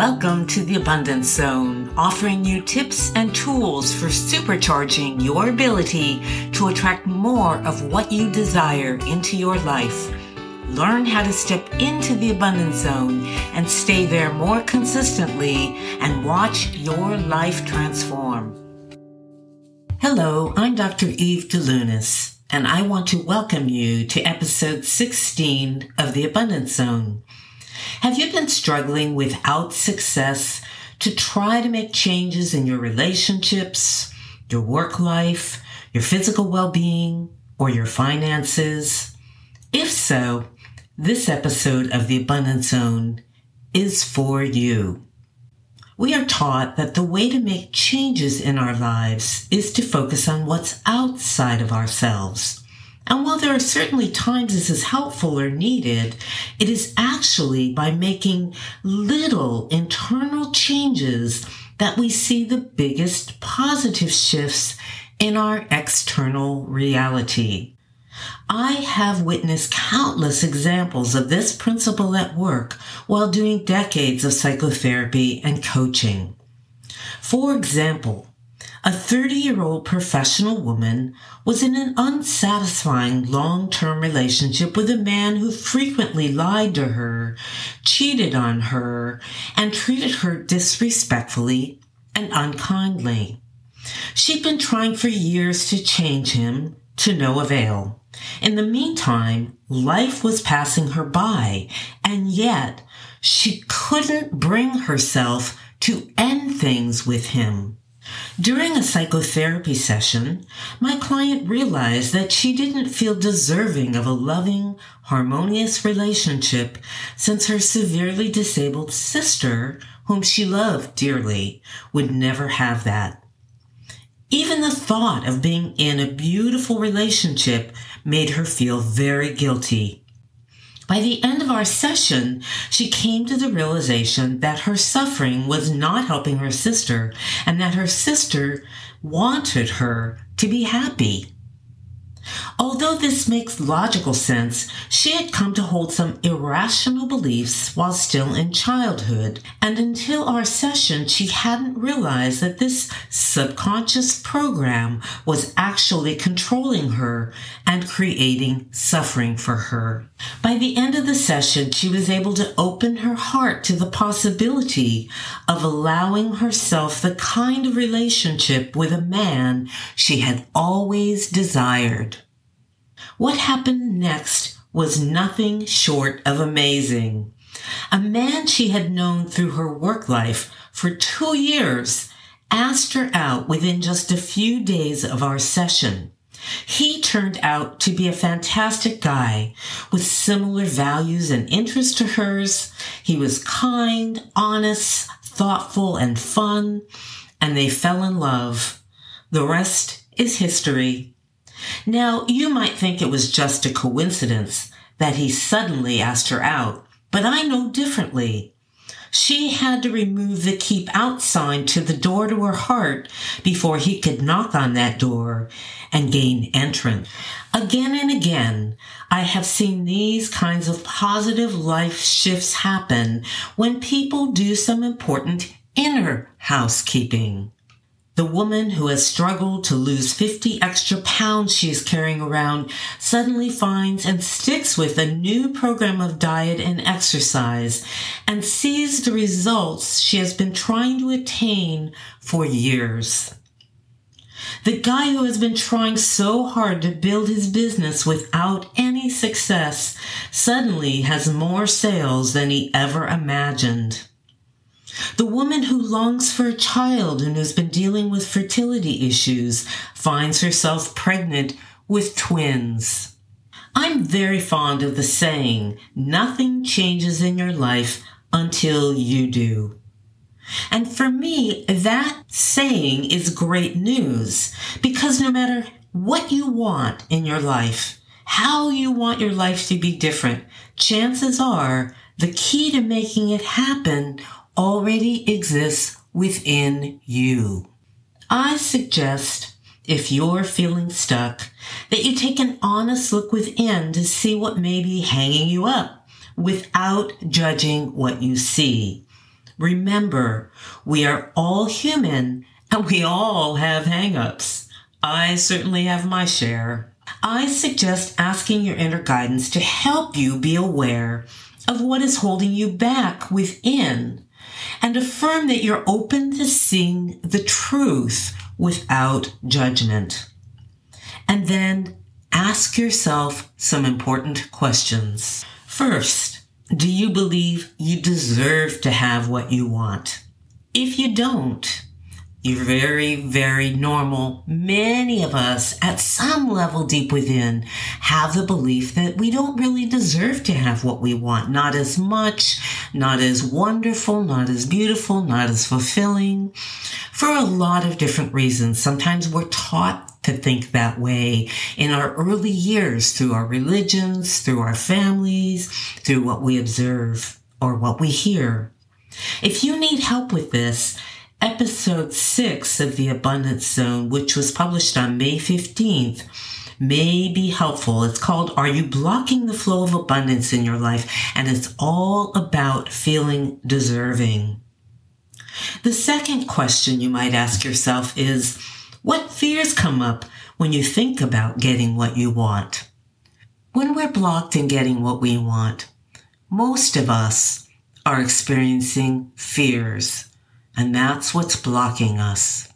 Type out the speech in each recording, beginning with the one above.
Welcome to the Abundance Zone, offering you tips and tools for supercharging your ability to attract more of what you desire into your life. Learn how to step into the abundance zone and stay there more consistently and watch your life transform. Hello, I'm Dr. Eve Delunas, and I want to welcome you to episode 16 of the Abundance Zone. Have you been struggling without success to try to make changes in your relationships, your work life, your physical well-being, or your finances? If so, this episode of the Abundance Zone is for you. We are taught that the way to make changes in our lives is to focus on what's outside of ourselves. And while there are certainly times this is helpful or needed, it is actually by making little internal changes that we see the biggest positive shifts in our external reality. I have witnessed countless examples of this principle at work while doing decades of psychotherapy and coaching. For example, a 30 year old professional woman was in an unsatisfying long term relationship with a man who frequently lied to her, cheated on her, and treated her disrespectfully and unkindly. She'd been trying for years to change him to no avail. In the meantime, life was passing her by, and yet she couldn't bring herself to end things with him. During a psychotherapy session, my client realized that she didn't feel deserving of a loving, harmonious relationship since her severely disabled sister, whom she loved dearly, would never have that. Even the thought of being in a beautiful relationship made her feel very guilty by the end of our session, she came to the realization that her suffering was not helping her sister and that her sister wanted her to be happy. Although this makes logical sense, she had come to hold some irrational beliefs while still in childhood, and until our session, she hadn't realized that this subconscious program was actually controlling her and creating suffering for her. By the end of the session, she was able to open her heart to the possibility of allowing herself the kind of relationship with a man she had always desired. What happened next was nothing short of amazing. A man she had known through her work life for two years asked her out within just a few days of our session. He turned out to be a fantastic guy with similar values and interests to hers. He was kind, honest, thoughtful, and fun, and they fell in love. The rest is history. Now, you might think it was just a coincidence that he suddenly asked her out, but I know differently. She had to remove the keep out sign to the door to her heart before he could knock on that door and gain entrance. Again and again, I have seen these kinds of positive life shifts happen when people do some important inner housekeeping. The woman who has struggled to lose 50 extra pounds she is carrying around suddenly finds and sticks with a new program of diet and exercise and sees the results she has been trying to attain for years. The guy who has been trying so hard to build his business without any success suddenly has more sales than he ever imagined. The woman who longs for a child and has been dealing with fertility issues finds herself pregnant with twins. I'm very fond of the saying, nothing changes in your life until you do. And for me, that saying is great news because no matter what you want in your life, how you want your life to be different, chances are the key to making it happen already exists within you. I suggest, if you're feeling stuck, that you take an honest look within to see what may be hanging you up without judging what you see. Remember, we are all human and we all have hangups. I certainly have my share. I suggest asking your inner guidance to help you be aware of what is holding you back within and affirm that you're open to seeing the truth without judgment. And then ask yourself some important questions. First, do you believe you deserve to have what you want? If you don't, you're very, very normal. Many of us at some level deep within have the belief that we don't really deserve to have what we want. Not as much, not as wonderful, not as beautiful, not as fulfilling for a lot of different reasons. Sometimes we're taught to think that way in our early years through our religions, through our families, through what we observe or what we hear. If you need help with this, episode six of the Abundance Zone, which was published on May 15th, may be helpful. It's called Are You Blocking the Flow of Abundance in Your Life? And it's all about feeling deserving. The second question you might ask yourself is What fears come up when you think about getting what you want? When we're blocked in getting what we want, most of us are experiencing fears and that's what's blocking us.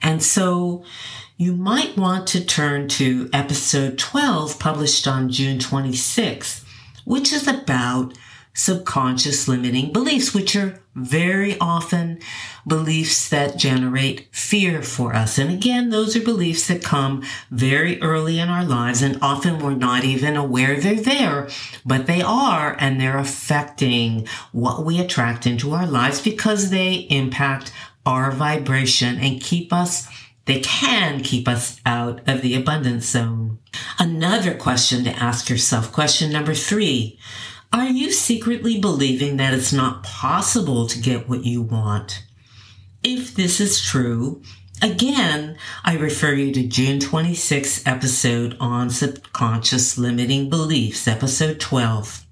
And so you might want to turn to episode 12, published on June 26th, which is about subconscious limiting beliefs, which are very often beliefs that generate fear for us. And again, those are beliefs that come very early in our lives and often we're not even aware they're there, but they are and they're affecting what we attract into our lives because they impact our vibration and keep us they can keep us out of the abundance zone. Another question to ask yourself, question number three. Are you secretly believing that it's not possible to get what you want? If this is true, again, I refer you to June 26th episode on subconscious limiting beliefs, episode 12.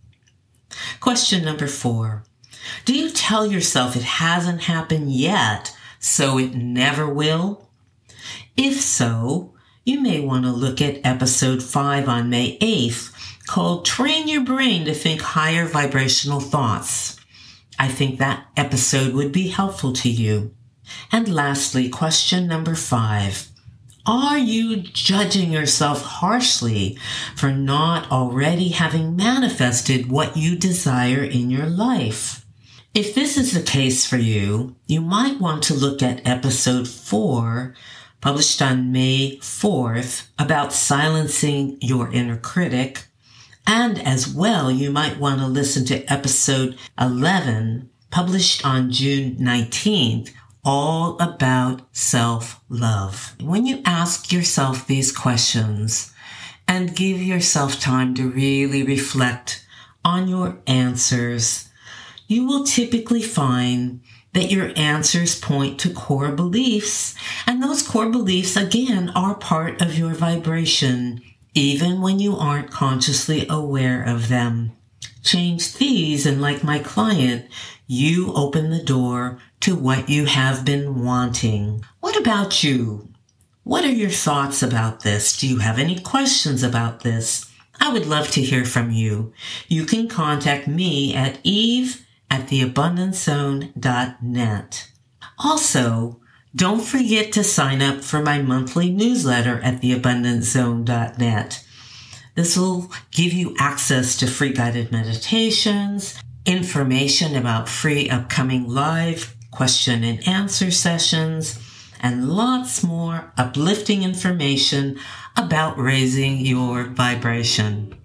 Question number four. Do you tell yourself it hasn't happened yet, so it never will? If so, you may want to look at episode 5 on May 8th called Train Your Brain to Think Higher Vibrational Thoughts. I think that episode would be helpful to you. And lastly, question number five. Are you judging yourself harshly for not already having manifested what you desire in your life? If this is the case for you, you might want to look at episode four, published on May 4th, about silencing your inner critic, and as well, you might want to listen to episode 11, published on June 19th, all about self-love. When you ask yourself these questions and give yourself time to really reflect on your answers, you will typically find that your answers point to core beliefs. And those core beliefs, again, are part of your vibration even when you aren't consciously aware of them. Change these, and like my client, you open the door to what you have been wanting. What about you? What are your thoughts about this? Do you have any questions about this? I would love to hear from you. You can contact me at eve at theabundancezone.net. Also, don't forget to sign up for my monthly newsletter at theabundancezone.net. This will give you access to free guided meditations, information about free upcoming live question and answer sessions, and lots more uplifting information about raising your vibration.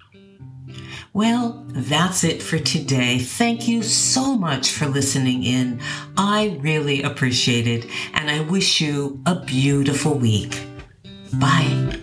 Well, that's it for today. Thank you so much for listening in. I really appreciate it, and I wish you a beautiful week. Bye.